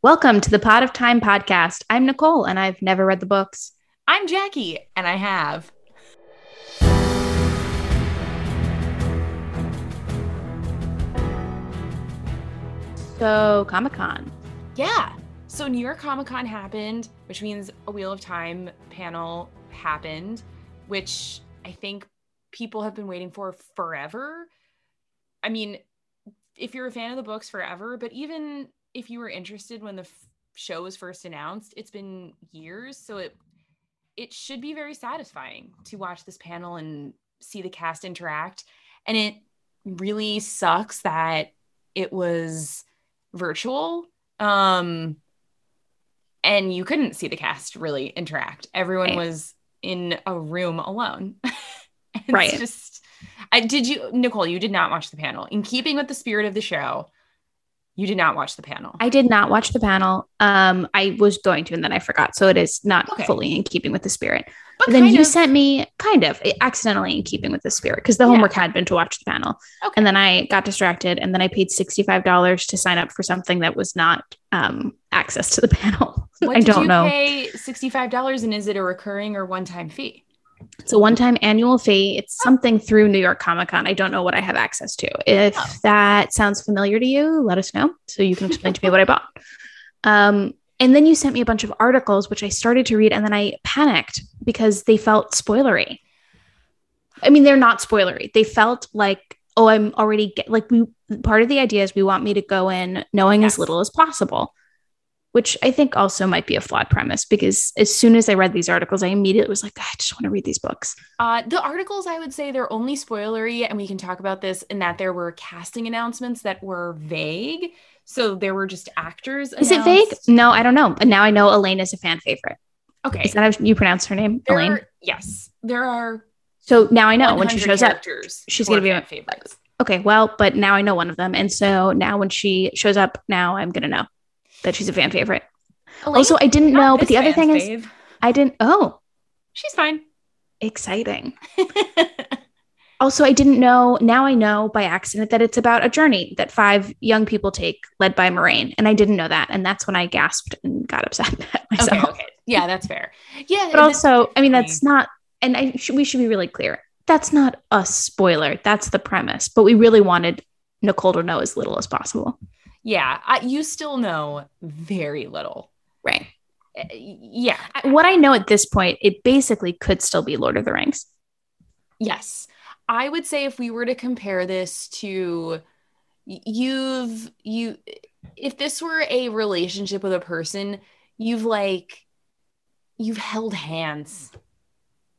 Welcome to the Pot of Time podcast. I'm Nicole, and I've never read the books. I'm Jackie, and I have. So, Comic Con. Yeah. So, New York Comic Con happened, which means a Wheel of Time panel happened, which I think people have been waiting for forever. I mean, if you're a fan of the books forever, but even if you were interested when the f- show was first announced, it's been years, so it it should be very satisfying to watch this panel and see the cast interact. And it really sucks that it was virtual. Um and you couldn't see the cast really interact. Everyone Right. was in a room alone. it's Right. just I did you Nicole, you did not watch the panel. In keeping with the spirit of the show, you did not watch the panel. I did not watch the panel. Um, I was going to, and then I forgot. So it is not Okay. fully in keeping with the spirit. but But then you of- sent me kind of accidentally in keeping with the spirit because the Yeah. homework had been to watch the panel. Okay. And then I got distracted, and then I paid $65 to sign up for something that was not um, access to the panel. What I don't you know. pay $65 and is it a recurring or one-time fee? It's a one time annual fee. It's something through New York Comic Con. I don't know what I have access to. If Oh. that sounds familiar to you, let us know so you can explain to me what I bought. Um, and then you sent me a bunch of articles, which I started to read, and then I panicked because they felt spoilery. I mean, they're not spoilery. They felt like, oh, I'm already get, like we. Part of the idea is we want me to go in knowing Yes. as little as possible, which I think also might be a flawed premise because as soon as I read these articles, I immediately was like, I just want to read these books. Uh, the articles, I would say they're only spoilery, and we can talk about this in that there were casting announcements that were vague. So there were just actors. Is it vague? No, I don't know. But now I know Elayne is a fan favorite. Okay. Is that how you pronounce her name? There Elayne. are- yes, there are. So now I know when she shows up. she's gonna be fan a- favorites. Okay, well, but now I know one of them. And so now when she shows up, now I'm going to know that she's a fan favorite. Also, I didn't know, but the other thing fan's is. I didn't, oh, she's fine. exciting. Also, I didn't know, now I know by accident that it's about a journey that five young people take led by Moiraine. And I didn't know that. And that's when I gasped and got upset at myself. okay, okay, yeah, that's fair. Yeah, but also i mean that's not and i should we should be really clear that's not a spoiler that's the premise but we really wanted nicole to know as little as possible yeah, I, you still know very little. right Uh, Yeah, what i know at this point it basically could still be lord of the rings Yes. I would say if we were to compare this to you've you if this were a relationship with a person, you've like you've held hands.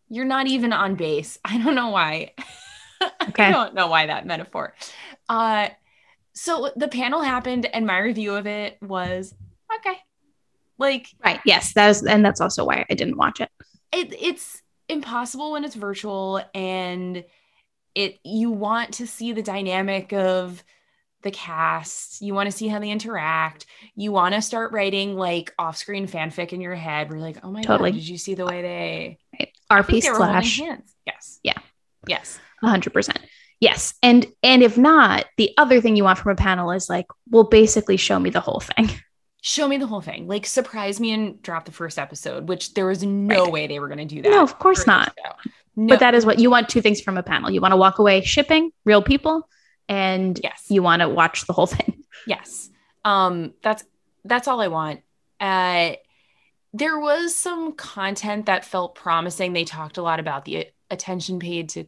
You're not even on base. I don't know why. Okay. I don't know why that metaphor. Uh so the panel happened and my review of it was okay. Like right. Yes that is and that's also why i didn't watch it. It it's impossible when it's virtual and it you want to see the dynamic of the cast. You want to see how they interact. You want to start writing like off-screen fanfic in your head where you're like oh my Totally. god did you see the way they right. I rp slash hands. Yes. Yeah. yes. 100% yes and and if not the other thing you want from a panel is like well basically show me the whole thing show me the whole thing like surprise me and drop the first episode which there was no Right. way they were going to do that No, of course not. No. but that is what you want two things from a panel you want to walk away shipping real people and yes you want to watch the whole thing Yes. Um that's that's all I want. Uh there was some content that felt promising. They talked a lot about the attention paid to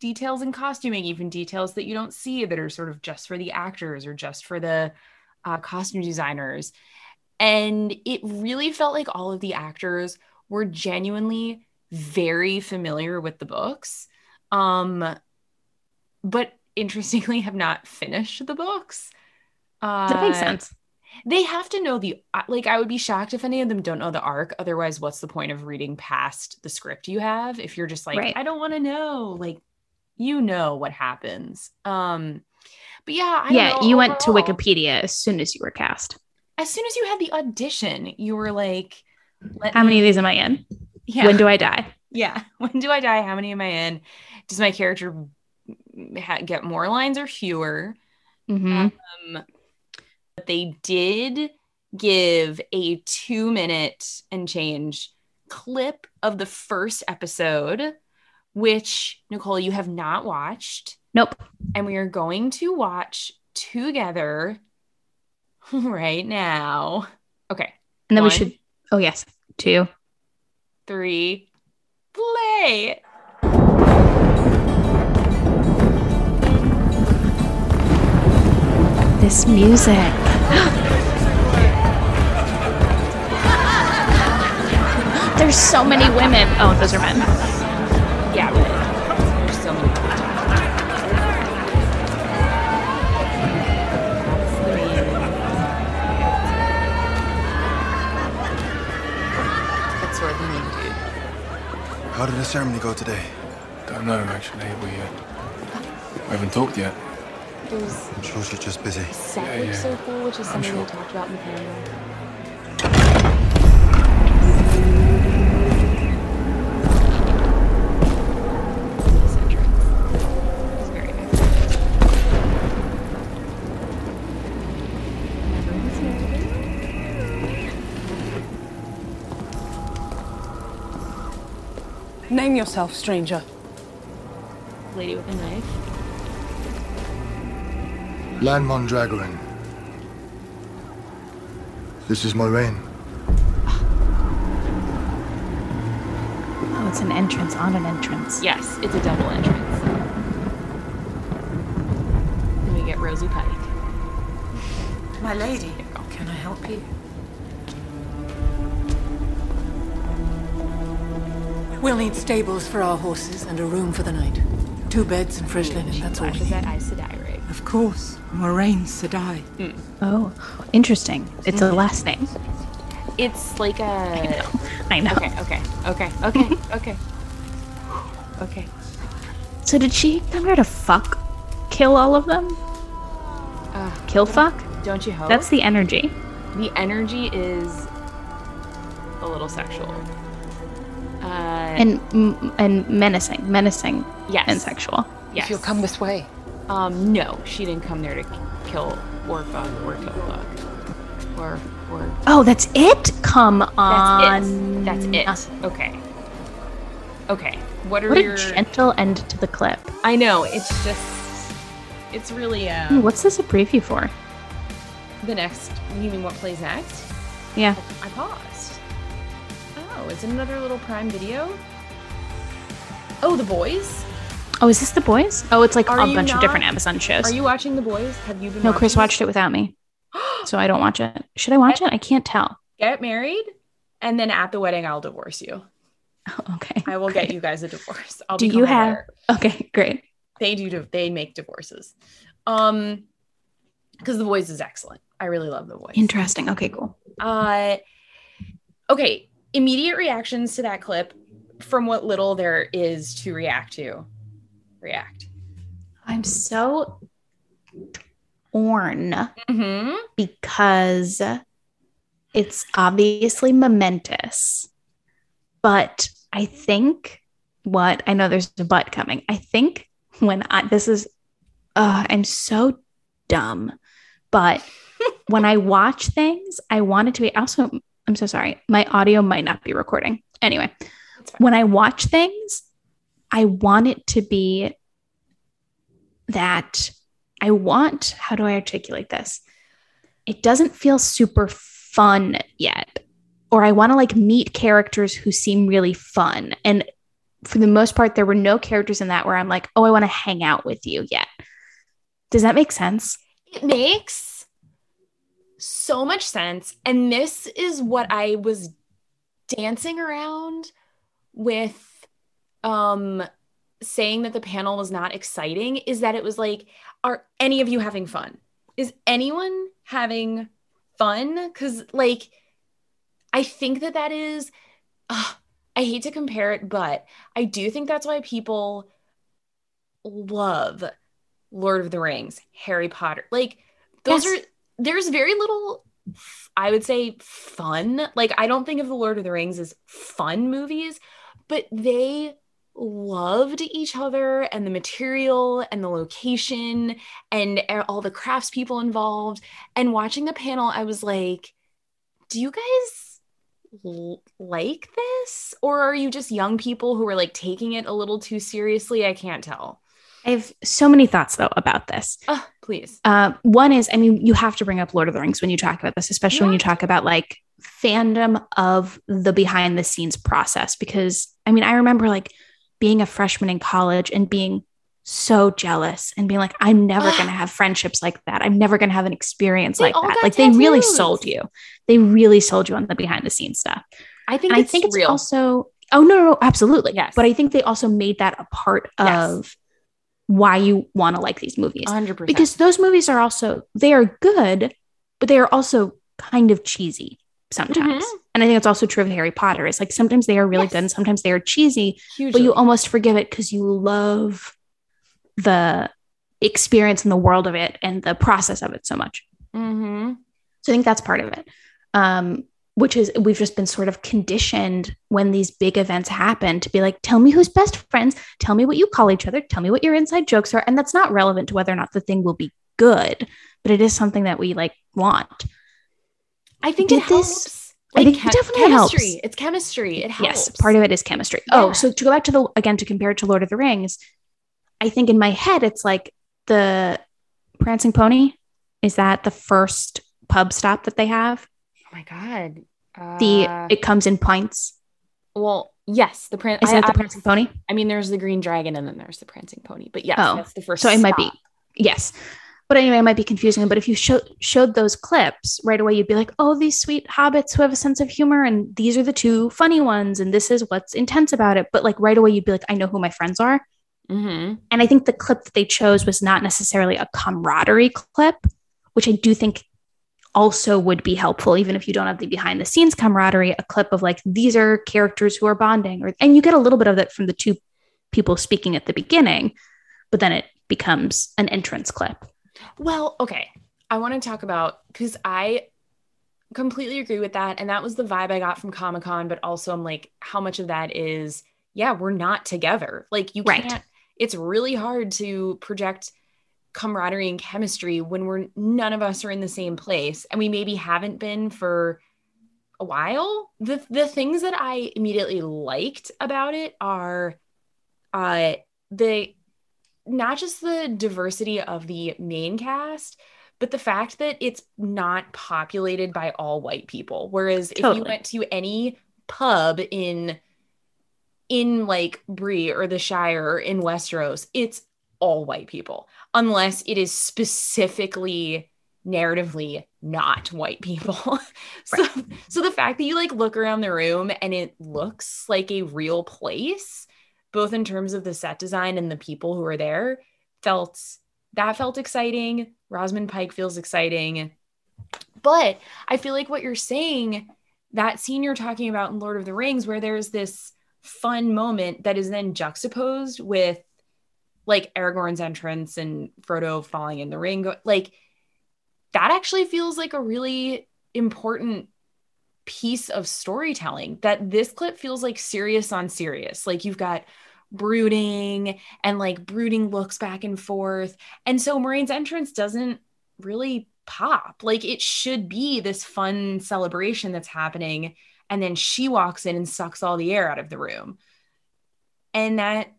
details in costuming, even details that you don't see that are sort of just for the actors or just for the uh, costume designers. And it really felt like all of the actors were genuinely very familiar with the books. Um, but interestingly, have not finished the books. Uh, that makes sense they have to know the uh, like i would be shocked if any of them don't know the arc otherwise what's the point of reading past the script you have if you're just like Right. i don't want to know like you know what happens. Um but yeah I yeah you went to wikipedia as soon as you were cast. As soon as you had the audition you were like how many me- of these am i in? Yeah. When do i die? Yeah when do i die? How many am i in? Does my character ha- get more lines or fewer? Mhm. um, but they did give a two minute and change clip of the first episode, which Nicole, you have not watched. Nope. And we are going to watch together right now. Okay. And then One. we should. Oh yes, two. Three, play. This music. There's so many women. Oh, those are men. How did the ceremony go today? Don't know, actually. We, uh, we haven't talked yet. It was I'm sure she's just busy. set Yeah, yeah. so cool, which is something we talked about in the Name yourself, stranger. Lady with a knife. Lan Mandragoran. This is Moiraine. Oh, it's an entrance on an entrance. Yes, it's a double entrance. Then we get Rosie Pike. My lady, can I help you? We'll need stables for our horses and a room for the night. Two beds and fresh linen, that's all we flashes need. that Aes Sedai rig. Of course, Moiraine Sedai. Oh, interesting. It's a last name. It's like a. I know. Okay, okay, okay, okay, okay. Okay. So did she come here to fuck, kill all of them? Uh, Kill fuck? don't you hope? That's the energy. the energy is a little sexual. And and menacing, menacing yes, and sexual. Yes. If you'll come this way. Um, no, she didn't come there to kill or fuck or kill fuck or or. Oh, that's it. Come on. That's it. That's it. Okay. Okay. What are What your? a gentle end to the clip. I know it's just. It's really uh Ooh, What's this a preview for? the next. You mean what plays next? Yeah. I paused. Oh, it's another little Prime Video. Oh, The Boys. Oh, is this the boys? Oh, it's like Are a bunch of different Amazon shows. Are you watching The Boys? Have you been? no, Chris watched it without me, so I don't watch it. Should I watch it? I can't tell. Get married, and then at the wedding, I'll divorce you. Oh, okay. I will great. get you guys a divorce. I'll Do you have? Okay, great. They do. They make divorces. Um, because The Boys is excellent. I really love The Boys. Interesting. Okay, cool. Uh, okay. Immediate reactions to that clip, from what little there is to react to. React. I'm so torn Mm-hmm. because it's obviously momentous, but I think what I know there's a but coming. I think when I this is, uh, I'm so dumb, but when I watch things, I want it to be also. I'm so sorry. My audio might not be recording. Anyway. When I watch things, I want it to be that I want, how do I articulate this? It doesn't feel super fun yet. Or I want to like meet characters who seem really fun. And for the most part, there were no characters in that where I'm like, oh, I want to hang out with you yet. Does that make sense? It makes so much sense. And this is what I was dancing around with um saying that the panel was not exciting is that it was like are any of you having fun? Is anyone having fun cuz like I think that that is uh, I hate to compare it but I do think that's why people love Lord of the Rings, Harry Potter. Like those Yes. are there's very little I would say fun. Like I don't think of the Lord of the Rings as fun movies, but they loved each other and the material and the location and all the craftspeople involved. And watching the panel, I was like, do you guys l- like this or are you just young people who are like taking it a little too seriously? I can't tell. I have so many thoughts though about this. Oh, please. Uh, one is, I mean, you have to bring up Lord of the Rings when you talk about this, especially when you talk about like fandom of the behind the scenes process. Because I mean, I remember like being a freshman in college and being so jealous and being like, I'm never going to have friendships like that. I'm never going to have an experience They like that. Like they really sold you. They really sold you on the behind the scenes stuff. I think I it's think it's real. also, oh, no, no, no, absolutely. Yes. But I think they also made that a part Yes. of why you want to like these movies 100%. because those movies are also they are good but they are also kind of cheesy sometimes Mhm. And i think it's also true of harry potter. It's like sometimes they are really Yes. good and sometimes they are cheesy Hugely. but you almost forgive it because you love the experience and the world of it and the process of it so much. Hmm so i think that's part of it um which is we've just been sort of conditioned when these big events happen to be like tell me who's best friends. Tell me what you call each other. Tell me what your inside jokes are. And that's not relevant to whether or not the thing will be good but it is something that we like want. I think Did it this- helps. I think it definitely helps. chemistry. It's chemistry. It helps. yes part of it is chemistry oh so to go back to the again to compare it to lord of the rings i think in my head it's like the prancing pony is that the first pub stop that they have Oh my god. the Uh, it comes in pints well, yes, the pran- is it the prancing pony I mean, there's the green dragon, and then there's the prancing pony. But yes, Oh, that's the first. so it might be yes but anyway it might be confusing but if you show, showed those clips right away you'd be like oh these sweet hobbits who have a sense of humor and these are the two funny ones and this is what's intense about it. But like right away you'd be like i know who my friends are. Mhm. and i think the clip that they chose was not necessarily a camaraderie clip which i do think also would be helpful even if you don't have the behind the scenes camaraderie a clip of like these are characters who are bonding or and you get a little bit of that from the two people speaking at the beginning but then it becomes an entrance clip Well, okay. I want to talk about because I completely agree with that. And that was the vibe I got from Comic Con, but also I'm like, how much of that is, yeah, we're not together. Like, you Right. can't, it's really hard to project camaraderie and chemistry when we're none of us are in the same place and we maybe haven't been for a while. The the things that I immediately liked about it are uh the not just the diversity of the main cast, but the fact that it's not populated by all white people. Whereas if you went to any pub in in like Bree or the Shire or in Westeros, it's all white people, unless it is specifically narratively not white people. so so the fact that you like look around the room and it looks like a real place, both in terms of the set design and the people who are there, felt that felt exciting. Rosamund Pike feels exciting. But I feel like what you're saying, that scene you're talking about in Lord of the Rings, where there's this fun moment that is then juxtaposed with like Aragorn's entrance and Frodo falling in the ring, like that actually feels like a really important piece of storytelling that this clip feels like serious on serious. Like you've got brooding and like brooding looks back and forth. And so Moiraine's entrance doesn't really pop. Like it should be this fun celebration that's happening. And then she walks in and sucks all the air out of the room. And that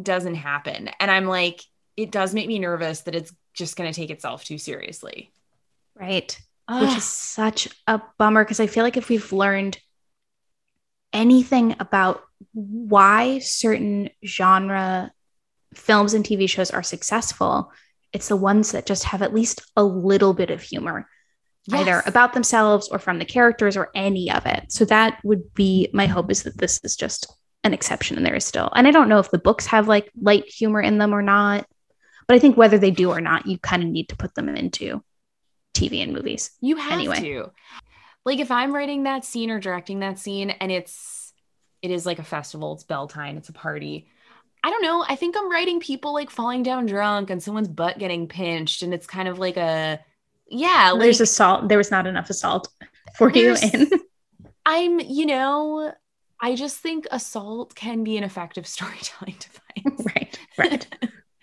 doesn't happen. And I'm like, it does make me nervous that it's just going to take itself too seriously. right Ugh. which is such a bummer because I feel like if we've learned anything about why certain genre films and TV shows are successful, it's the ones that just have at least a little bit of humor, either Yes. about themselves or from the characters or any of it. So that would be my hope is that this is just an exception and there is still. And I don't know if the books have like light humor in them or not, but I think whether they do or not, you kind of need to put them into TV and movies. You have Anyway. to. Like if I'm writing that scene or directing that scene and it's it is like a festival, it's Bel Tine, it's a party. I don't know. I think I'm writing people like falling down drunk and someone's butt getting pinched and it's kind of like a yeah, like There's assault. There was not enough assault for you in. I'm, you know, I just think assault can be an effective storytelling device. right. Right.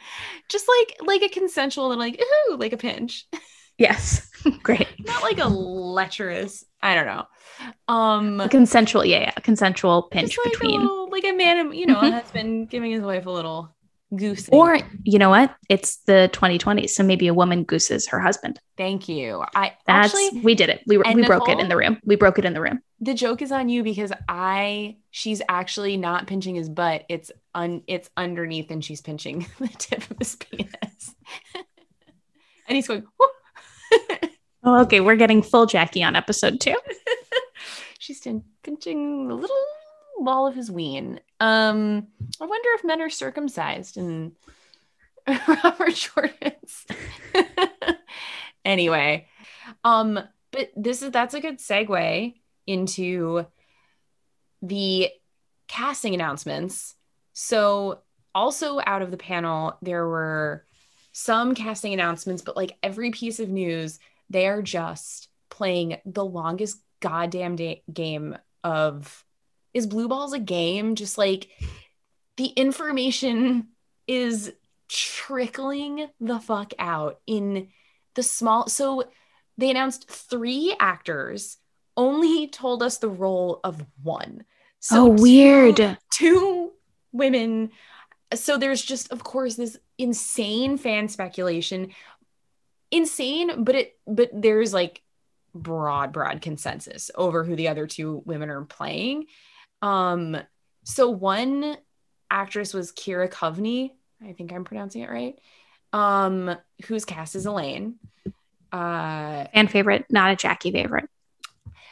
just like like a consensual and like ooh, like a pinch. Yes. Great. Not like a lecherous I don't know. Um, A consensual, yeah, yeah, consensual pinch like between. a little, like a man, you know, Mhm. a husband giving his wife a little goose. Or you know what? It's the 2020s, so maybe a woman gooses her husband. thank you. I That's actually we did it. We we broke it in the room. We broke it in the room. the joke is on you because I she's actually not pinching his butt. It's un it's underneath and she's pinching the tip of his penis. and he's going, "Whoop." Oh, okay, we're getting full Jackie on episode two. she's pinching the little ball of his ween. Um, I wonder if men are circumcised in Robert Jordan's. anyway, um, but this is that's a good segue into the casting announcements. So, also out of the panel, there were some casting announcements, but like every piece of news, they are just playing the longest goddamn da- game of is blue balls a game just like the information is trickling the fuck out in the small so they announced three actors only told us the role of one so oh, two- weird. two women so there's just of course this insane fan speculation. Insane but it but there's like broad broad consensus over who the other two women are playing. Um so one actress was ceara coveney i think i'm pronouncing it right um who's cast as elayne. Uh Fan favorite, not a Jackie favorite.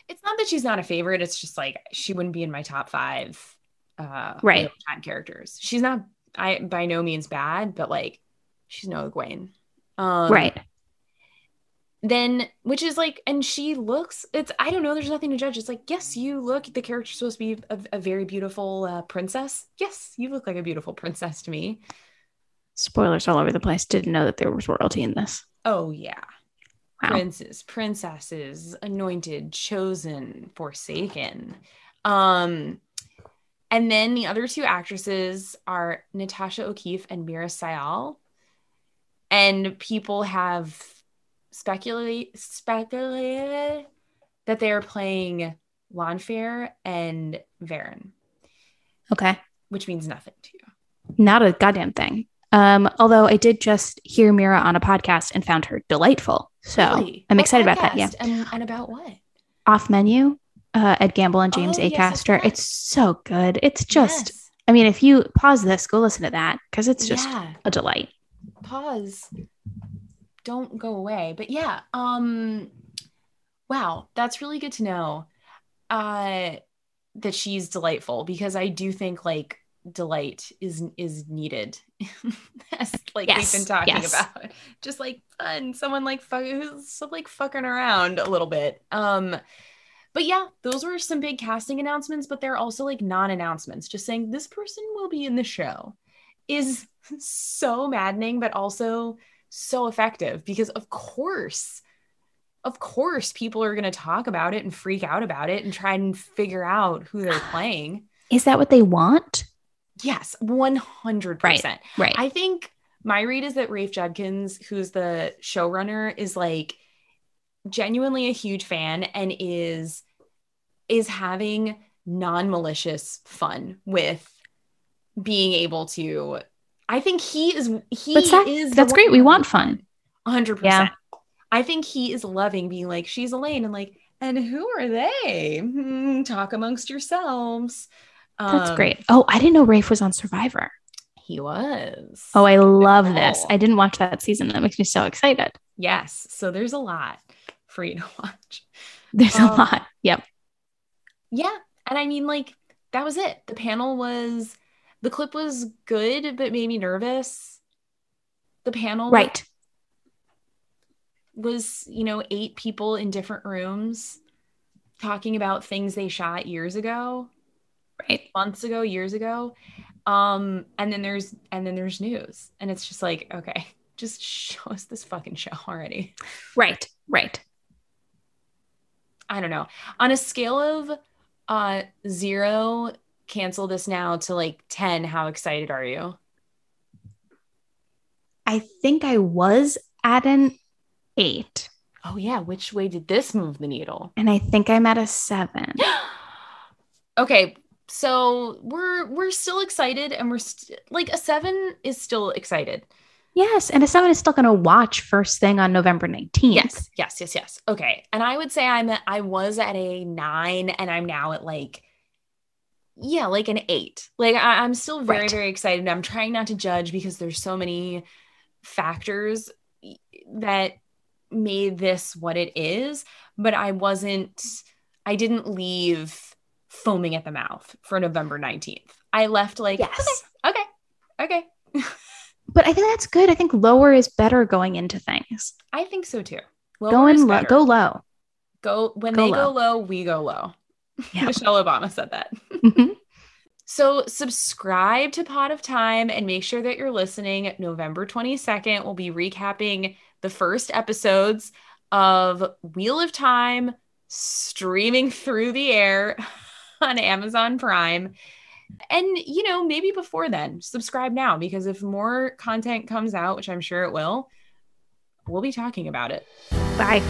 it's not that she's not a favorite. It's just like she wouldn't be in my top five uh Right. Time characters. She's not i by no means bad but like she's no Egwene. um right. then which is like and she looks it's i don't know there's nothing to judge it's like yes you look the character's supposed to be a, a very beautiful uh, princess yes you look like a beautiful princess to me Spoilers all over the place. Didn't know that there was royalty in this. oh yeah Wow. princes princesses anointed chosen forsaken um and then the other two actresses are natasha o'keeffe and meera syal and people have speculate speculated that they are playing Lanfear and Verin, Okay. which means nothing to you. Not a goddamn thing. Um, although I did just hear Meera on a podcast and found her delightful. So Really? I'm What excited about that. Yeah. And, and about what? Off menu, uh, Ed Gamble and James Oh, yes, Acaster. of it's so good. It's just, Yes. I mean, if you pause this, go listen to that because it's just yeah. a delight. Pause. Don't go away. But yeah, um wow, that's really good to know. Uh that she's delightful because I do think like delight is is needed as like Yes, we've been talking yes. about just like fun someone like fuck who's like fucking around a little bit um but yeah those were some big casting announcements but they're also like non-announcements just saying this person will be in the show is so maddening but also so effective because of course of course people are going to talk about it and freak out about it and try and figure out who they're playing Is that what they want? yes 100% Right. Right. I think my read is that Rafe Judkins, who's the showrunner, is like genuinely a huge fan and is is having non-malicious fun with being able to I think he is he that, is that's great. We want fun. 100%. Yeah. I think he is loving being like she's Elayne and like and who are they? Hmm, talk amongst yourselves. That's Um, great. Oh, I didn't know Rafe was on Survivor. He was. Oh, I love this. I didn't watch that season. That makes me so excited. Yes. So there's a lot for you to watch. There's a Um, lot. Yep. Yeah. And I mean, like, that was it. The panel was, the clip was good, but made me nervous. The panel Right. was, you know, eight people in different rooms talking about things they shot years ago, Right. months ago, years ago. Um, and then there's, and then there's news. And it's just like, okay, just show us this fucking show already. Right. Right. I don't know. On a scale of uh zero, cancel this now to like 10, how excited are you? I think I was at an eight. Oh yeah, which way did this move the needle? And I think I'm at a seven. Okay, so we're we're still excited and we're st- like a 7 is still excited. Yes. And a seven is still going to watch first thing on November 19th. Yes, yes, yes, yes. Okay. And I would say I'm at, I was at a 9 and I'm now at like yeah, like an 8. Like I, I'm still very Right. very excited. I'm trying not to judge because there's so many factors that made this what it is, but I wasn't I didn't leave foaming at the mouth for November 19th. I left like Yes. okay. Okay. okay. But I think that's good. I think lower is better going into things. I think so too. Lower Go in, lo- better. go low. Go when Go they go low. low, we go low. Yeah. Michelle Obama said that. Mhm. So subscribe to Pot of Time and make sure that you're listening. November 22nd, we'll be recapping the first episodes of Wheel of Time streaming through the air on Amazon Prime. And you know, maybe before then, subscribe now because if more content comes out, which I'm sure it will, we'll be talking about it. Bye.